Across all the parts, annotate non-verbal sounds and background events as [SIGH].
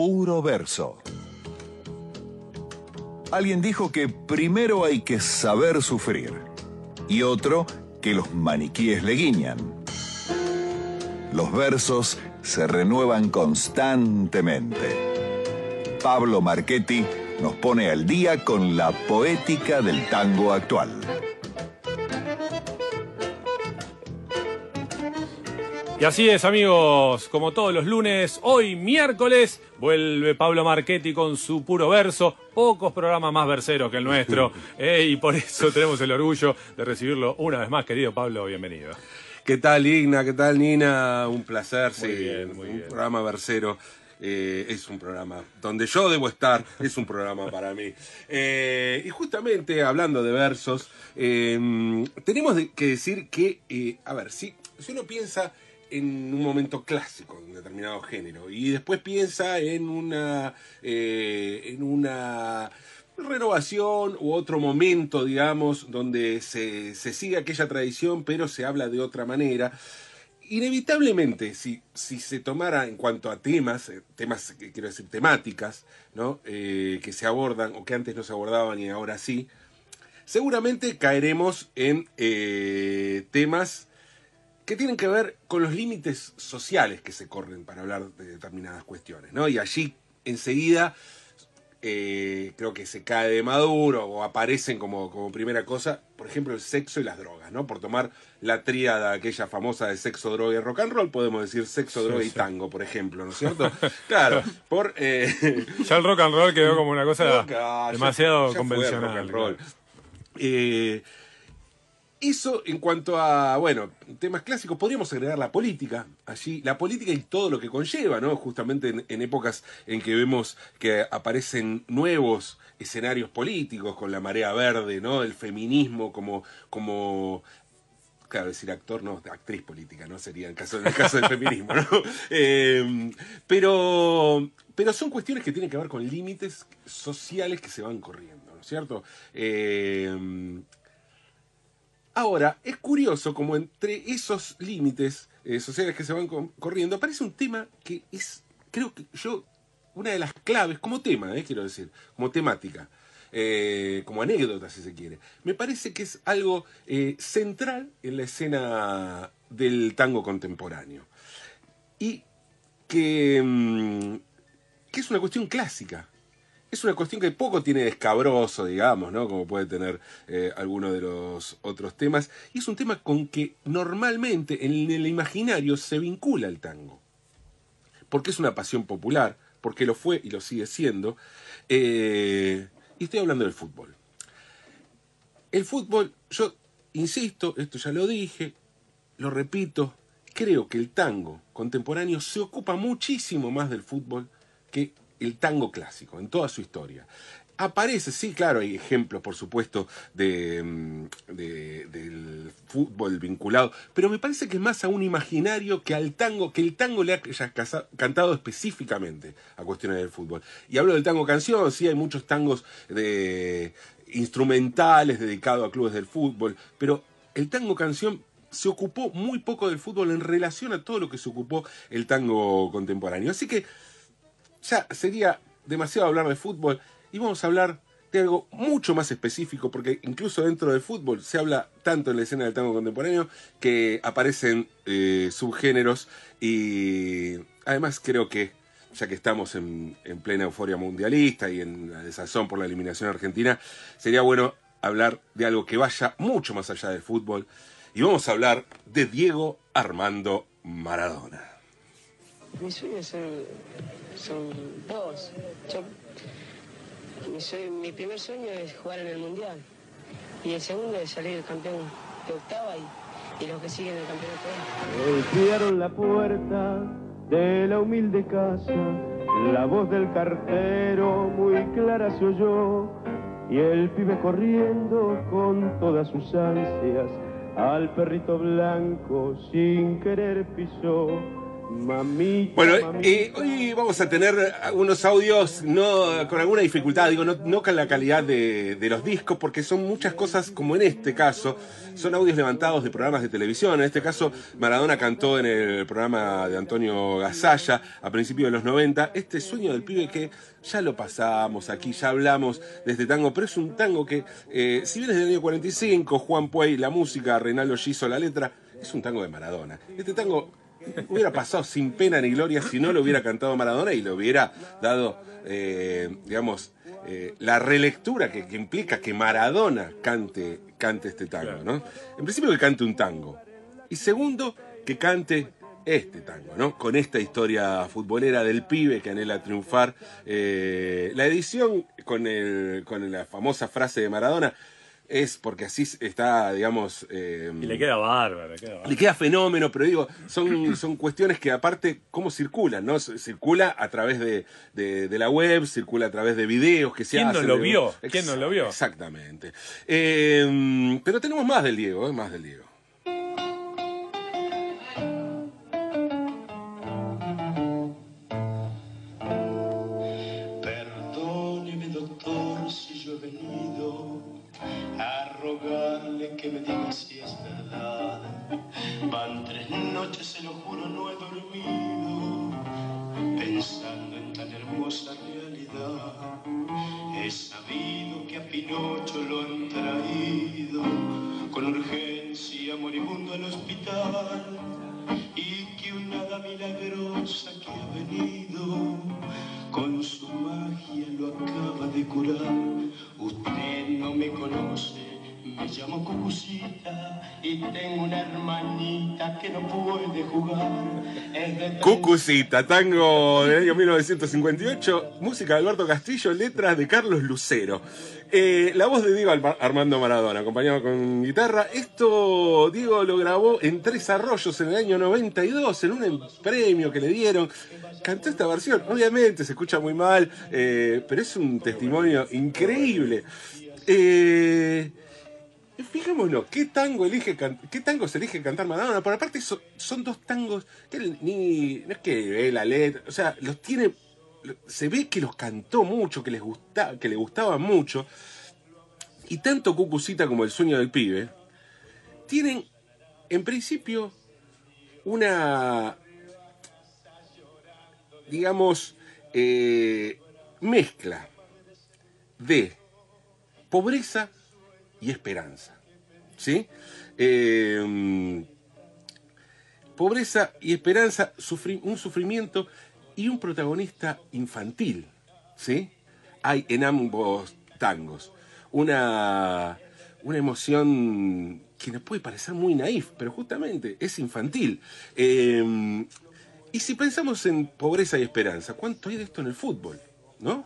puro verso. Alguien dijo que primero hay que saber sufrir y otro que los maniquíes le guiñan. Los versos se renuevan constantemente. Pablo Marchetti nos pone al día con la poética del tango actual. Y así es, amigos, como todos los lunes, hoy miércoles vuelve Pablo Marchetti con su puro verso. Pocos programas más verseros que el nuestro, [LAUGHS] eh, y por eso tenemos el orgullo de recibirlo una vez más, querido Pablo, bienvenido. ¿Qué tal, Igna? ¿Qué tal, Nina? Un placer, Muy sí, bien, muy un bien. programa versero. eh, es un programa donde yo debo estar, es un programa para mí. Eh, y justamente hablando de versos, tenemos que decir que, a ver, si, si uno piensa en un momento clásico de un determinado género y después piensa en una, eh, en una renovación u otro momento, digamos, donde se, se sigue aquella tradición pero se habla de otra manera. Inevitablemente, si, si se tomara en cuanto a temas, eh, temas, que quiero decir, temáticas, ¿no? Eh, que se abordan o que antes no se abordaban y ahora sí, seguramente caeremos en eh, temas que tienen que ver con los límites sociales que se corren para hablar de determinadas cuestiones, ¿no? Y allí enseguida eh, creo que se cae de maduro o aparecen como, como primera cosa, por ejemplo, el sexo y las drogas, ¿no? Por tomar la tríada aquella famosa de sexo, droga y rock and roll, podemos decir sexo, Sí, droga y sí. tango, por ejemplo, ¿no es cierto? [LAUGHS] claro, por... eh, [LAUGHS] Ya el rock and roll quedó como una cosa ya- demasiado fue convencional. rock and roll. claro. Eh, eso en cuanto a, bueno, temas clásicos, podríamos agregar la política allí, la política y todo lo que conlleva, ¿no? Justamente en, en épocas en que vemos que aparecen nuevos escenarios políticos con la marea verde, ¿no? El feminismo como, como claro, decir actor, no, actriz política, ¿no? Sería en, caso, en el caso del feminismo, ¿no? [LAUGHS] Eh, pero, pero son cuestiones que tienen que ver con límites sociales que se van corriendo, ¿no es cierto? Eh, ahora, es curioso como entre esos límites eh, sociales que se van co- corriendo aparece un tema que es, creo que yo, una de las claves, como tema, eh, quiero decir, como temática, eh, como anécdota si se quiere. Me parece que es algo central en la escena del tango contemporáneo. Y que, mm, que es una cuestión clásica. Es una cuestión que poco tiene de escabroso, digamos, ¿no? Como puede tener eh, alguno de los otros temas. Y es un tema con que normalmente en el imaginario se vincula el tango. Porque es una pasión popular, porque lo fue y lo sigue siendo. Eh, y estoy hablando del fútbol. El fútbol, yo insisto, esto ya lo dije, lo repito, creo que el tango contemporáneo se ocupa muchísimo más del fútbol que el tango clásico, en toda su historia. Aparece, sí, claro, hay ejemplos, por supuesto, de, mm, de- del fútbol vinculado, pero me parece que es más a un imaginario que al tango, que el tango le haya cantado específicamente a cuestiones del fútbol. Y hablo del tango canción, sí, hay muchos tangos de instrumentales dedicados a clubes del fútbol, pero el tango canción se ocupó muy poco del fútbol en relación a todo lo que se ocupó el tango contemporáneo. Así que ya sería demasiado hablar de fútbol y vamos a hablar de algo mucho más específico, porque incluso dentro del fútbol se habla tanto en la escena del tango contemporáneo que aparecen eh, subgéneros y además creo que ya que estamos en, en plena euforia mundialista y en la desazón por la eliminación argentina, sería bueno hablar de algo que vaya mucho más allá del fútbol y vamos a hablar de Diego Armando Maradona. Mis sueños son, son dos. Yo- mi, mi primer sueño es jugar en el Mundial. Y el segundo es salir campeón de octava y, y los que siguen el campeonato. Golpearon la puerta de la humilde casa, la voz del cartero muy clara se oyó, y el pibe corriendo con todas sus ansias, al perrito blanco sin querer pisó, Mamita, Bueno, mamita. eh, hoy vamos a tener algunos audios no con alguna dificultad, digo, no, no con la calidad de, de los discos, porque son muchas cosas, como en este caso, son audios levantados de programas de televisión. En este caso, Maradona cantó en el programa de Antonio Gasalla a principios de los 90, este sueño del pibe que ya lo pasamos aquí, ya hablamos de este tango, pero es un tango que, eh, si bien es del año 45, Juan Puey la música, Reinaldo Giso la letra, es un tango de Maradona. Este tango hubiera pasado sin pena ni gloria si no lo hubiera cantado Maradona y le hubiera dado, eh, digamos, eh, la relectura que, que implica que Maradona cante, cante este tango, ¿no? En principio que cante un tango. Y segundo, que cante este tango, ¿no? Con esta historia futbolera del pibe que anhela triunfar. Eh, la edición con, el, con la famosa frase de Maradona es porque así está, digamos... eh, Y le queda bárbaro, le queda bárbaro. le queda fenómeno, pero digo, son, son cuestiones que aparte, ¿cómo circulan? no Circula a través de, de- de la web, circula a través de videos que se ¿Quién no lo de- vio? ¿Quién no lo vio? Exactamente. Eh, pero tenemos más del Diego, ¿eh? más del Diego. Al tengo una hermanita que no puede jugar. Cucucita, tango del año 1958, música de Alberto Castillo, letras de Carlos Lucero. Eh, la voz de Diego Armando Maradona, acompañado con guitarra. Esto Diego lo grabó en Tres Arroyos en el año 92, en un premio que le dieron. Cantó esta versión, obviamente se escucha muy mal, eh, pero es un testimonio increíble. Eh, Fijémonos, ¿qué tango elige qué tangos elige cantar Maradona? Por aparte so- son dos tangos que él ni no es que ve la letra, o sea, los tiene se ve que los cantó mucho, que les gusta, que le gustaba mucho. Y tanto Cucucita como El sueño del pibe tienen en principio una digamos eh, mezcla de pobreza y esperanza. ¿Sí? Eh, pobreza y esperanza, sufri- un sufrimiento y un protagonista infantil. ¿Sí? Hay en ambos tangos una, una emoción que nos puede parecer muy naif, pero justamente es infantil. Eh, y si pensamos en pobreza y esperanza, ¿cuánto hay de esto en el fútbol? ¿No?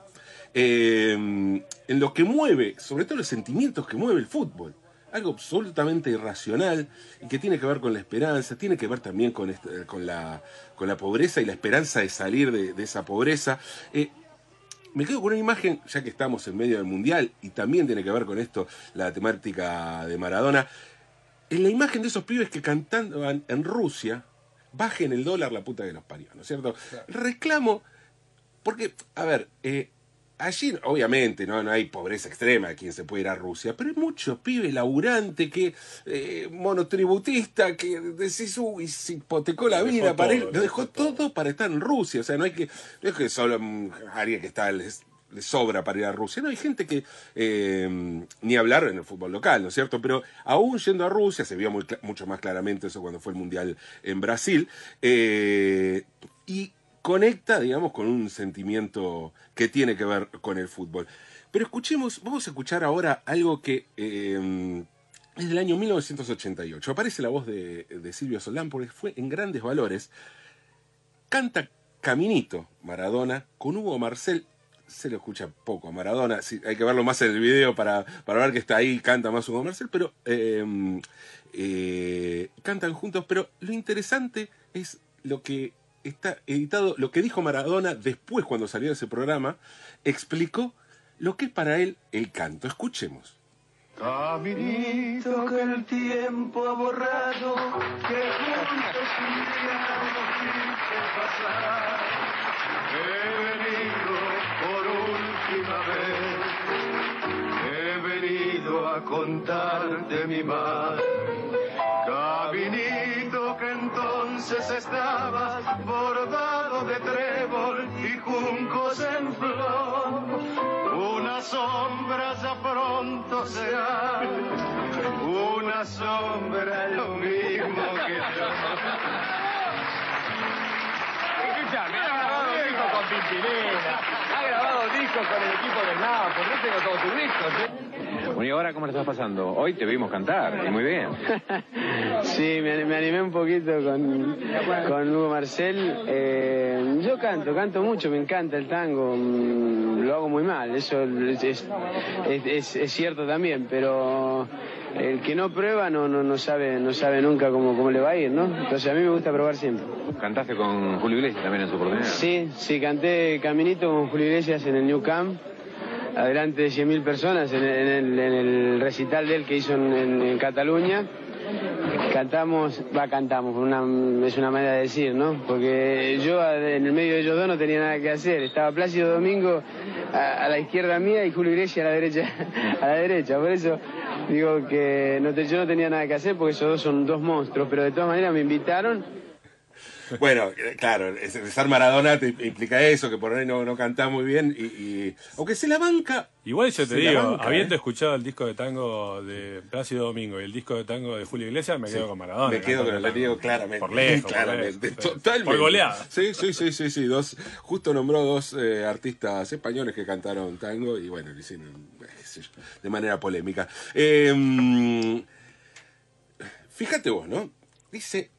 Eh, en lo que mueve, sobre todo los sentimientos que mueve el fútbol. Algo absolutamente irracional y que tiene que ver con la esperanza, tiene que ver también con, este- con, la, con la pobreza y la esperanza de salir de, de esa pobreza. Eh, me quedo con una imagen, ya que estamos en medio del mundial y también tiene que ver con esto la temática de Maradona. En la imagen de esos pibes que cantaban en Rusia, bajen el dólar la puta que los parió, ¿no es cierto? Reclamo, porque, a ver, eh, allí obviamente ¿no? no hay pobreza extrema de quien se puede ir a Rusia, pero hay muchos pibes laburantes que, eh, monotributista, que decís, uy, se hipotecó la dejó vida para todo, lo dejó dejó todo para estar en Rusia, o sea, no hay que, no es que solo mm, alguien que está les, les sobra para ir a Rusia, no hay gente que eh, ni hablar en el fútbol local, ¿no es cierto? Pero aún yendo a Rusia, se vio muy mucho más claramente eso cuando fue el Mundial en Brasil, eh, y conecta, digamos, con un sentimiento que tiene que ver con el fútbol. Pero escuchemos, vamos a escuchar ahora algo que eh, es del año 1988. Aparece la voz de, Silvio Solán porque fue en grandes valores. Canta Caminito Maradona con Hugo Marcel. Se lo escucha poco a Maradona, hay que verlo más en el video para, para ver que está ahí, canta más Hugo Marcel, pero eh, eh, cantan juntos. Pero lo interesante es lo que está editado, lo que dijo Maradona después cuando salió de ese programa, explicó lo que es para él el canto. Escuchemos. Caminito que el tiempo ha borrado, que juntos un día nos quise pasar. He venido por última vez, he venido a contarte mi mal. Entonces estaba bordado de trébol y juncos en flor. Una sombra ya pronto será, una sombra lo mismo que yo. Escuchame, ha grabado discos con Pimpinela, ha grabado discos con el equipo del Nápoles, yo tengo todos tus discos. ¿eh? Bueno, ¿y ahora cómo le estás pasando? Hoy te vimos cantar, y muy bien. [LAUGHS] Sí, me, me animé un poquito con, con Hugo Marcel. Eh, yo canto, canto mucho, me encanta el tango. mm, Lo hago muy mal, eso es, es- es- es cierto también, pero el que no prueba no, no, no sabe, no sabe nunca cómo, cómo le va a ir, ¿no? Entonces a mí me gusta probar siempre. Cantaste con Julio Iglesias también en su oportunidad. Sí, sí, canté Caminito con Julio Iglesias en el New Camp, adelante de 100.000 personas, en el, en el- recital de él que hizo en, en- Cataluña. Cantamos, va, cantamos, una, es una manera de decir, ¿no? Porque yo en el medio de ellos dos no tenía nada que hacer. Estaba Plácido Domingo a, la izquierda mía y Julio Iglesias a la derecha. [LAUGHS] A la derecha. Por eso digo que no yo no tenía nada que hacer porque esos dos son dos monstruos, pero de todas maneras me invitaron Bueno, eh, claro, es- estar Maradona te implica eso, que por ahí no, no cantás muy bien. Y, y- aunque se la banca. Igual yo te digo, banca, habiendo ¿eh? escuchado el disco de tango de Plácido Domingo y el disco de tango de Julio Iglesias, me quedo con Maradona. Me quedo con el digo claramente. Por lejos, por claramente. lejos. Totalmente. Por goleada. Sí, sí, sí, sí, sí. Dos, justo nombró dos eh, artistas españoles que cantaron tango y bueno, lo hicieron eh, de manera polémica. Eh, mm, fíjate vos, ¿no? Dice,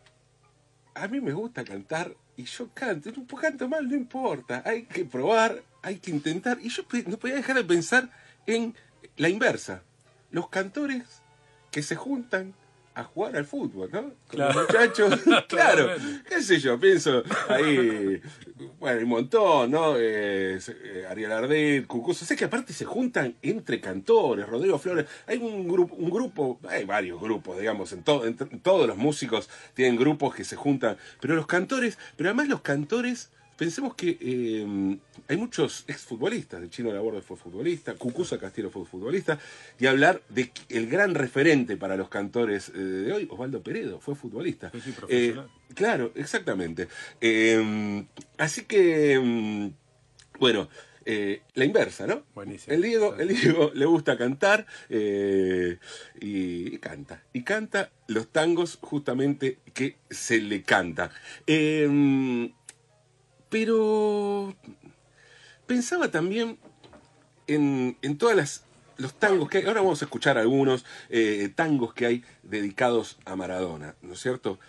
a mí me gusta cantar y yo canto, no canto mal, no importa, hay que probar, hay que intentar. Y yo no podía dejar de pensar en la inversa, los cantores que se juntan a jugar al fútbol, ¿no? Con los Claro. muchachos, [LAUGHS] claro, qué sé yo, pienso ahí, bueno, hay un montón, ¿no? Eh, Ariel Ardit, Cucuso, sé que aparte se juntan entre cantores, Rodrigo Flores, hay un grupo, un grupo, hay varios grupos, digamos, en, todo, en, todos los músicos tienen grupos que se juntan, pero los cantores, pero además los cantores, pensemos que eh, hay muchos exfutbolistas, el Chino Laborde fue futbolista, Cucusa Castillo fue futbolista, y hablar de el gran referente para los cantores eh, de hoy, Osvaldo Peredo, fue futbolista. Sí, sí, Eh, profesional. claro, exactamente. Eh, así que, mm, bueno, eh, la inversa, ¿no? Buenísimo. El Diego, el Diego [LAUGHS] le gusta cantar eh, y, y canta. Y canta los tangos justamente que se le canta. Eh, pero pensaba también en, en todas las los tangos que hay. Ahora vamos a escuchar algunos eh, tangos que hay dedicados a Maradona, ¿no es cierto?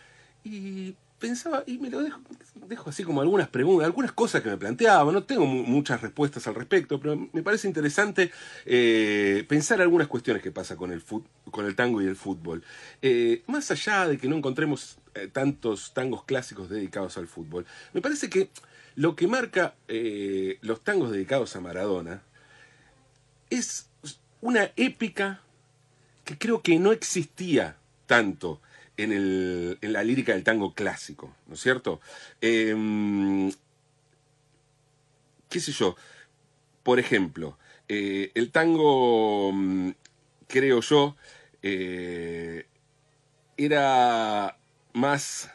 Y pensaba, y me lo dejo, dejo así como algunas preguntas, algunas cosas que me planteaba. No tengo mu- muchas respuestas al respecto, pero me parece interesante eh, pensar algunas cuestiones que pasa con el, con el tango y el fútbol. Eh, más allá de que no encontremos tantos tangos clásicos dedicados al fútbol, me parece que lo que marca eh, los tangos dedicados a Maradona es una épica que creo que no existía tanto en, el, en la lírica del tango clásico, ¿no es cierto? Em, ¿Qué sé yo? Por ejemplo, eh, el tango, mm, creo yo, eh, era más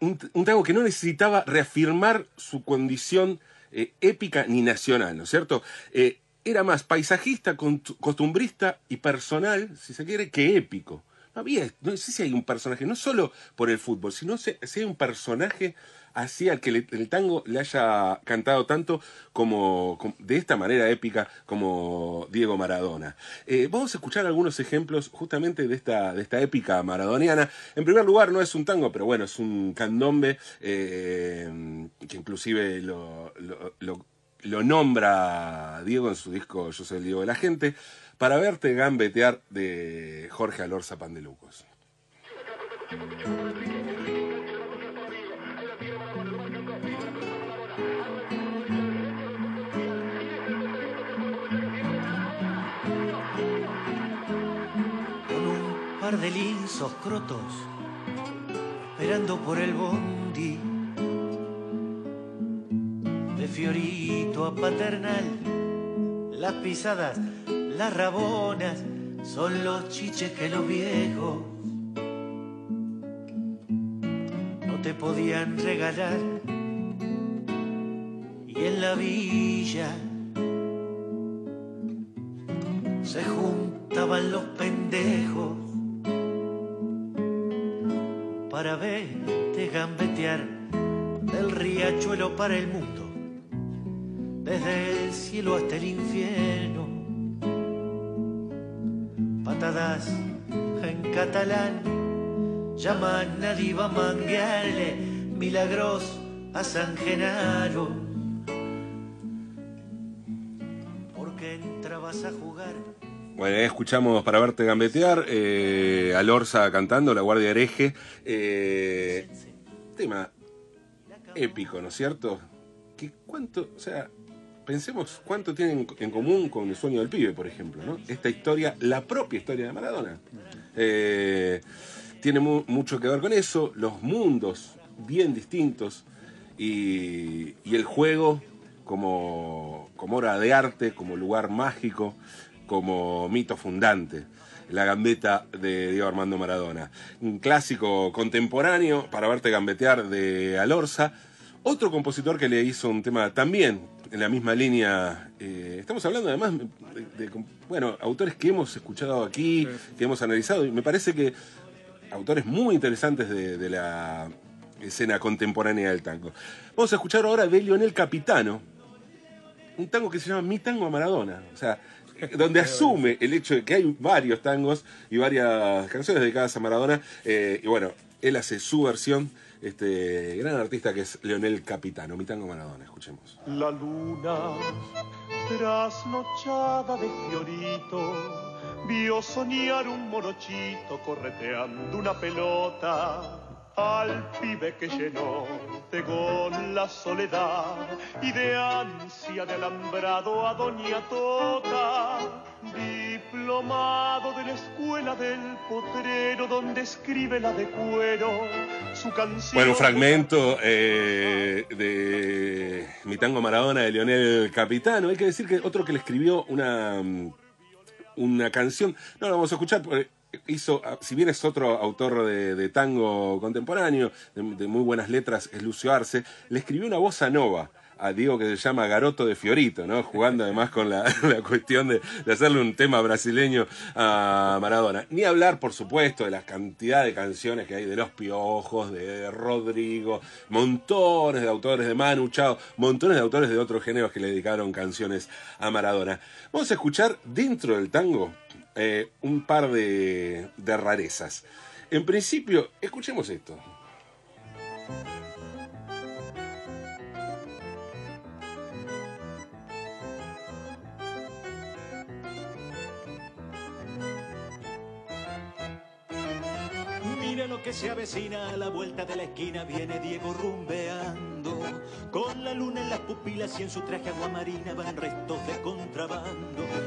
un, un tango que no necesitaba reafirmar su condición eh, épica ni nacional, ¿no es cierto? Eh, era más paisajista, costumbrista y personal, si se quiere, que épico. No no sé si hay un personaje, no solo por el fútbol, sino si, hay un personaje así al que el tango le haya cantado tanto como, de esta manera épica como Diego Maradona. Eh, vamos a escuchar algunos ejemplos justamente de esta, de esta épica maradoniana. En primer lugar, no es un tango, pero bueno, es un candombe eh, que inclusive lo- lo nombra Diego en su disco Yo soy el Diego de la gente, para verte gambetear de Jorge Alorza Pandelucos. par de linzos crotos, esperando por el bondi. Fiorito a Paternal, las pisadas, las rabonas, son los chiches que los viejos no te podían regalar. Y en la villa se juntaban los pendejos para verte gambetear del riachuelo para el mundo, desde el cielo hasta el infierno. Patadas en catalán llaman a diva manguearle milagros a San Genaro. Porque entrabas a jugar. Bueno, escuchamos para verte gambetear, eh, a Lorza cantando, La Guardia Hereje. Eh, tema épico, ¿no es cierto? Que cuánto, o sea, pensemos cuánto tienen en común con el sueño del pibe, por ejemplo, ¿no? Esta historia, la propia historia de Maradona. Eh, tiene mu- mucho que ver con eso, los mundos bien distintos y, y el juego como, como obra de arte, como lugar mágico, como mito fundante. La gambeta de Diego Armando Maradona. Un clásico contemporáneo para verte gambetear de Alorza. Otro compositor que le hizo un tema también en la misma línea. eh, estamos hablando además de, de- bueno, autores que hemos escuchado aquí, que hemos analizado, y me parece que autores muy interesantes de, de la escena contemporánea del tango. Vamos a escuchar ahora de Lionel Capitano, un tango que se llama Mi Tango a Maradona. O sea, donde [LAUGHS] asume el hecho de que hay varios tangos y varias canciones dedicadas a Maradona. eh, y bueno, él hace su versión, este gran artista que es Leonel Capitano, Mi Tango a Maradona. Escuchemos. La luna, trasnochada de Fiorito, vio soñar un morochito correteando una pelota. Al pibe que llenó de la soledad y de ansia de alambrado a Doña Tota, diplomado de la escuela del potrero donde escribe la de cuero, su canción. Bueno, fragmento eh, de Mi Tango Maradona de Leonel Capitano. Hay que decir que otro que le escribió una, mm, una canción, no la vamos a escuchar, porque hizo, ah, si bien es otro autor de, tango contemporáneo, de, muy buenas letras, es Lucio Arce, le escribió una bossa nova a Diego que se llama Garoto de Fiorito, ¿no? Jugando además con la, [LAUGHS] la cuestión de, de hacerle un tema brasileño a Maradona. Ni hablar, por supuesto, de la cantidad de canciones que hay de Los Piojos, de Rodrigo, montones de autores de Manu Chao, montones de autores de otros géneros que le dedicaron canciones a Maradona. Vamos a escuchar dentro del tango eh, un par de, rarezas. En principio, escuchemos esto. Mira lo que se avecina a la vuelta de la esquina viene Diego rumbeando con la luna en las pupilas y en su traje aguamarina van restos de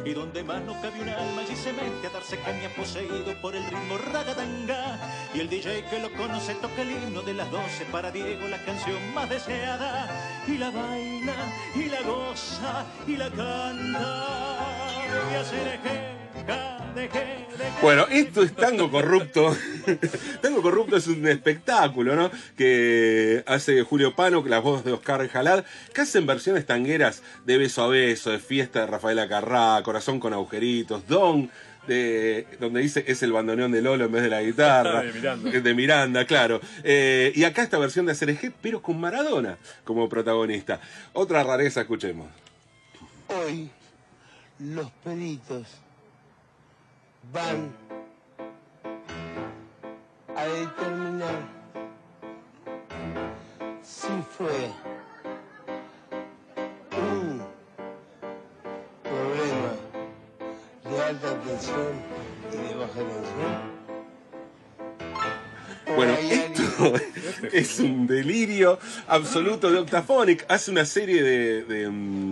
y donde más no cabe un alma allí se mete a darse caña poseído por el ritmo ragatanga y el DJ que lo conoce toca el himno de las doce para Diego la canción más deseada. Y la baila y la goza y la canta y hace de Bueno, esto es Tango Corrupto. [LAUGHS] Tango Corrupto es un espectáculo, ¿no? Que hace Julio Pano, la voz de Oscar Jalad, que hacen versiones tangueras de Beso a Beso, de Fiesta de Rafaela Carrá, Corazón con Agujeritos, Don, de, donde dice es el bandoneón de Lolo en vez de la guitarra. De Miranda. De Miranda, claro. Eh, y acá esta versión de Acerejé, pero con Maradona como protagonista. Otra rareza, escuchemos. Hoy los peritos van a determinar si fue un problema de alta tensión y de baja tensión. Bueno, esto [LAUGHS] es un delirio absoluto de Octaphonic. Hace una serie de, de, mm,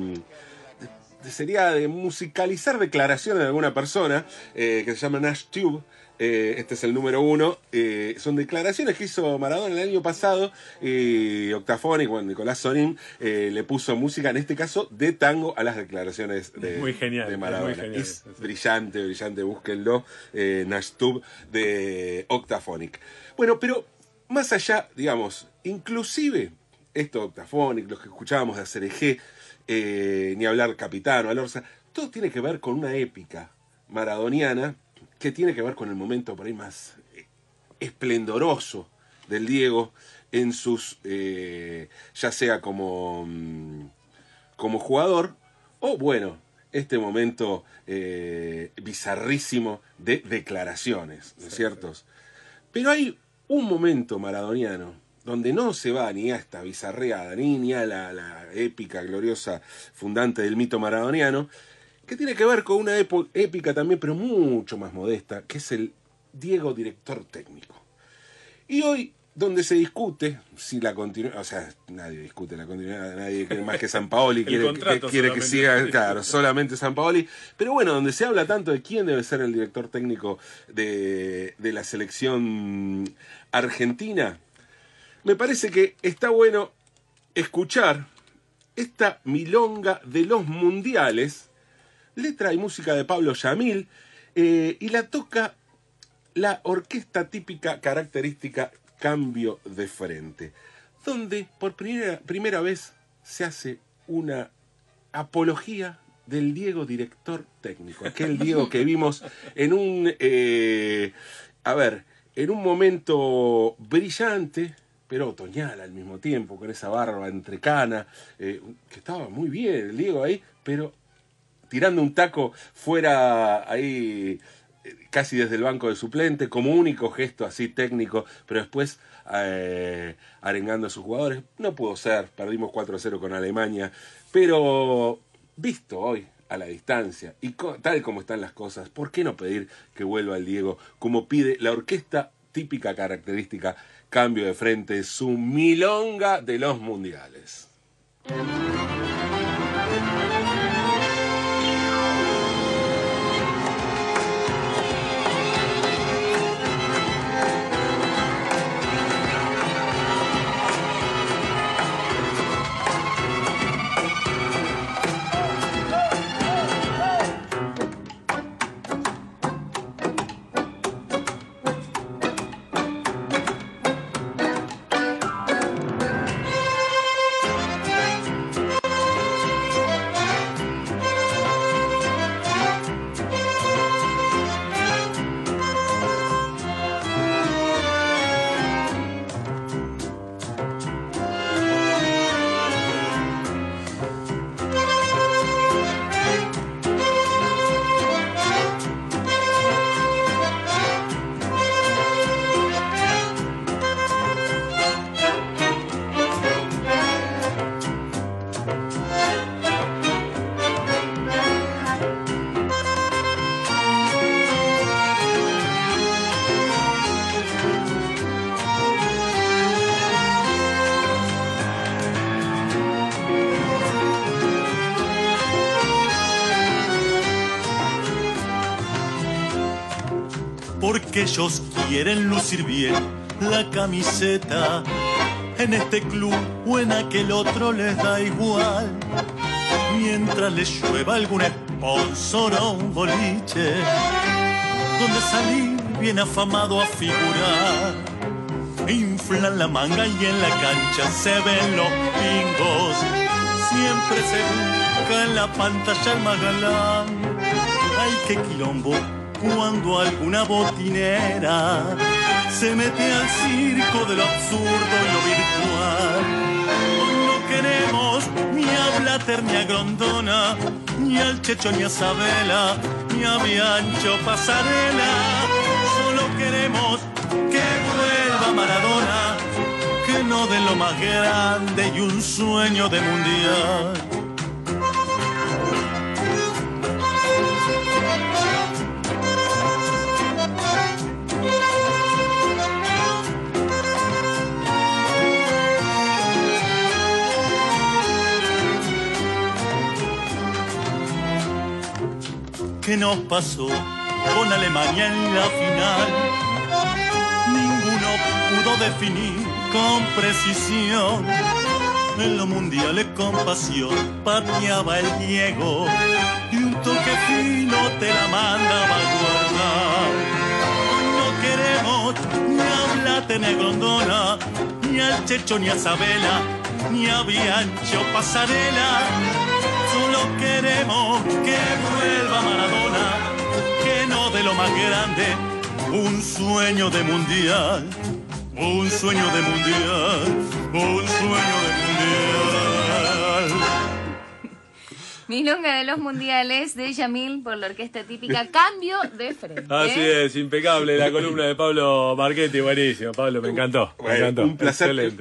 sería de musicalizar declaraciones de alguna persona eh, que se llama Nash Tube. Eh, este es el número uno. Eh, son declaraciones que hizo Maradona el año pasado. Y Octafonic, bueno, Nicolás Sonin le puso música, en este caso, de tango a las declaraciones de, Muy genial, de es Maradona. muy genial, Es brillante, brillante, búsquenlo. Eh, Nash Tube de Octafonic. Bueno, pero más allá, digamos, inclusive esto Octafonic, los que escuchábamos de ACRG, eh, ni hablar Capitano, Alorza, todo tiene que ver con una épica maradoniana que tiene que ver con el momento por ahí más eh, esplendoroso del Diego en sus, eh, ya sea como, mm, como jugador o bueno, este momento eh, bizarrísimo de declaraciones, ¿no es cierto? Pero hay un momento maradoniano donde no se va ni a esta bizarreada, ni, ni a la, la épica, gloriosa fundante del mito maradoniano, que tiene que ver con una épica también, pero mucho más modesta, que es el Diego director técnico. Y hoy, donde se discute si la continuidad, o sea, nadie discute la continuidad, nadie más que San Paoli [LAUGHS] quiere, que, quiere que siga, claro, solamente San Paoli. Pero bueno, donde se habla tanto de quién debe ser el director técnico de, de la selección argentina, me parece que está bueno escuchar esta milonga de los mundiales, letra y música de Pablo Yamil, eh, y la toca la orquesta típica característica Cambio de Frente, donde por primera, primera vez se hace una apología del Diego director técnico, aquel Diego que vimos en un, eh, a ver, en un momento brillante, pero otoñal al mismo tiempo, con esa barba entrecana, eh, que estaba muy bien el Diego ahí, pero tirando un taco fuera ahí eh, casi desde el banco de suplente, como único gesto así técnico, pero después eh, arengando a sus jugadores. No pudo ser, perdimos 4-0 con Alemania, pero visto hoy a la distancia y tal como están las cosas, ¿por qué no pedir que vuelva el Diego como pide la orquesta típica característica cambio de frente, su milonga de los mundiales? Ellos quieren lucir bien la camiseta. En este club o en aquel otro les da igual. Mientras les llueva algún sponsor o un boliche, donde salir bien afamado a figurar. Inflan la manga y en la cancha se ven los pingos. Siempre se busca en la pantalla el más galán. Ay, qué quilombo cuando alguna botinera se mete al circo de lo absurdo y lo virtual. No queremos ni a Blatter ni a Grondona, ni al Checho ni a Sabela, ni a Biancho Pasarela. Solo queremos que vuelva Maradona, que no den lo más grande y un sueño de mundial. Que nos pasó con Alemania en la final. Ninguno pudo definir con precisión. En los mundiales con pasión pateaba el Diego y un toque fino te la mandaba a guardar. No queremos ni a Blatene Grondona, ni al Checho ni a Sabela, ni a Biancho Pasarela. Solo queremos que vuelva Maradona, que no de lo más grande, un sueño de mundial, un sueño de mundial, un sueño de mundial. Milonga de los mundiales de Yamil por la orquesta típica Cambio de Frente. Así es, impecable la columna de Pablo Marchetti, buenísimo. Pablo, me encantó. me encantó. un placer. Excelente.